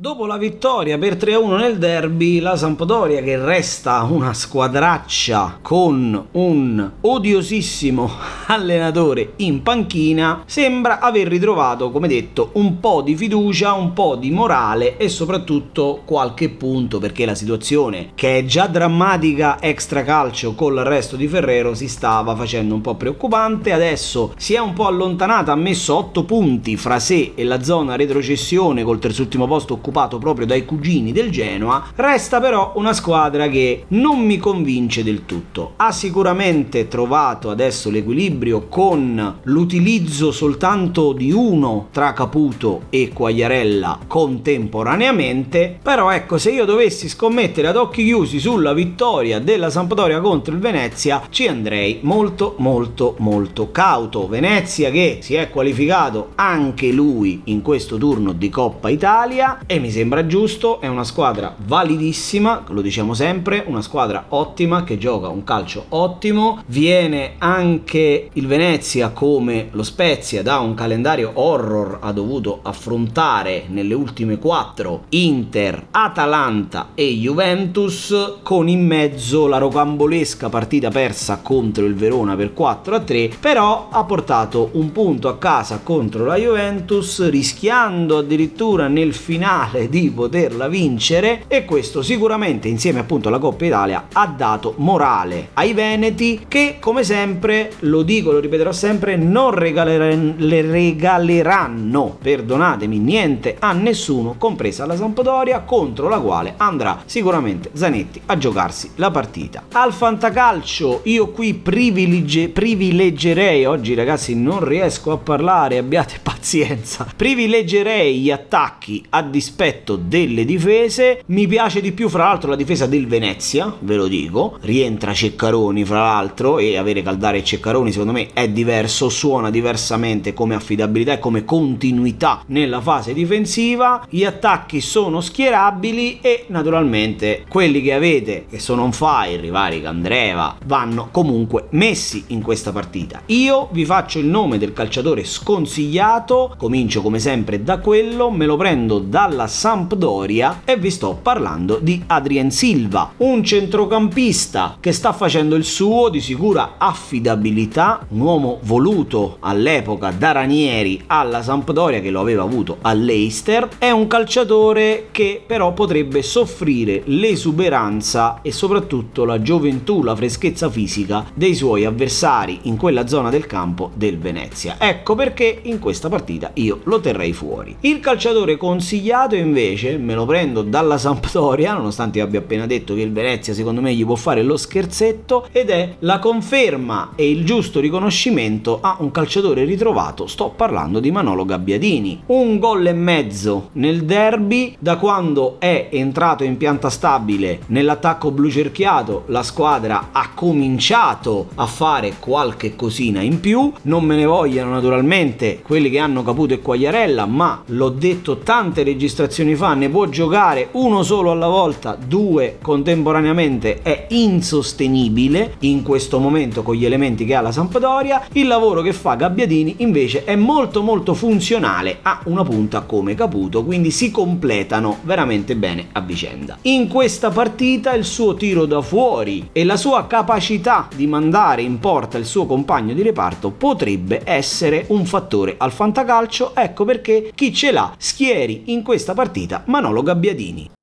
Dopo la vittoria per 3-1 nel derby, la Sampdoria che resta una squadraccia con un odiosissimo allenatore in panchina, sembra aver ritrovato, come detto, un po' di fiducia, un po' di morale e soprattutto qualche punto perché la situazione che è già drammatica extra calcio con l'arresto di Ferrero si stava facendo un po' preoccupante, adesso si è un po' allontanata, ha messo 8 punti fra sé e la zona retrocessione col terzultimo posto occupato occupato proprio dai cugini del Genoa, resta però una squadra che non mi convince del tutto. Ha sicuramente trovato adesso l'equilibrio con l'utilizzo soltanto di uno tra Caputo e Quagliarella contemporaneamente, però ecco se io dovessi scommettere ad occhi chiusi sulla vittoria della Sampdoria contro il Venezia ci andrei molto molto molto cauto. Venezia che si è qualificato anche lui in questo turno di Coppa Italia e mi sembra giusto, è una squadra validissima, lo diciamo sempre, una squadra ottima che gioca un calcio ottimo, viene anche il Venezia come lo Spezia da un calendario horror ha dovuto affrontare nelle ultime quattro Inter, Atalanta e Juventus con in mezzo la rocambolesca partita persa contro il Verona per 4 a 3, però ha portato un punto a casa contro la Juventus rischiando addirittura nel finale finale di poterla vincere e questo sicuramente insieme appunto alla Coppa Italia ha dato morale ai Veneti che come sempre, lo dico, lo ripeterò sempre, non regaleranno, le regaleranno, perdonatemi, niente a nessuno, compresa la Sampdoria contro la quale andrà sicuramente Zanetti a giocarsi la partita. Al fantacalcio io qui privilegi- privilegerei, oggi ragazzi non riesco a parlare, abbiate pazienza, privilegerei gli attacchi a dispetto rispetto delle difese. Mi piace di più, fra l'altro, la difesa del Venezia, ve lo dico. Rientra Ceccaroni, fra l'altro, e avere Caldare e Ceccaroni, secondo me, è diverso, suona diversamente come affidabilità e come continuità nella fase difensiva. Gli attacchi sono schierabili e naturalmente quelli che avete, che sono on fire, i vari Candreva, vanno comunque messi in questa partita. Io vi faccio il nome del calciatore sconsigliato, comincio come sempre da quello, me lo prendo dalla Sampdoria e vi sto parlando di Adrien Silva, un centrocampista che sta facendo il suo di sicura affidabilità, un uomo voluto all'epoca da Ranieri alla Sampdoria che lo aveva avuto all'Eister, è un calciatore che però potrebbe soffrire l'esuberanza e soprattutto la gioventù, la freschezza fisica dei suoi avversari in quella zona del campo del Venezia. Ecco perché in questa partita io lo terrei fuori. Il calciatore consigliato invece me lo prendo dalla Sampdoria, nonostante io abbia appena detto che il Venezia secondo me gli può fare lo scherzetto, ed è la conferma e il giusto riconoscimento a un calciatore ritrovato. Sto parlando di Manolo Gabbiadini. Un gol e mezzo nel derby da quando è entrato in pianta stabile nell'attacco blu cerchiato, la squadra ha cominciato a fare qualche cosina in più. Non me ne vogliano naturalmente quelli che hanno Caputo e Quagliarella, ma l'ho detto tante registrazioni generazioni fa ne può giocare uno solo alla volta, due contemporaneamente è insostenibile in questo momento con gli elementi che ha la Sampdoria. Il lavoro che fa Gabbiadini invece è molto molto funzionale a una punta come Caputo, quindi si completano veramente bene a vicenda. In questa partita il suo tiro da fuori e la sua capacità di mandare in porta il suo compagno di reparto potrebbe essere un fattore al fantacalcio, ecco perché chi ce l'ha schieri in questa partita partita Manolo Gabbiadini.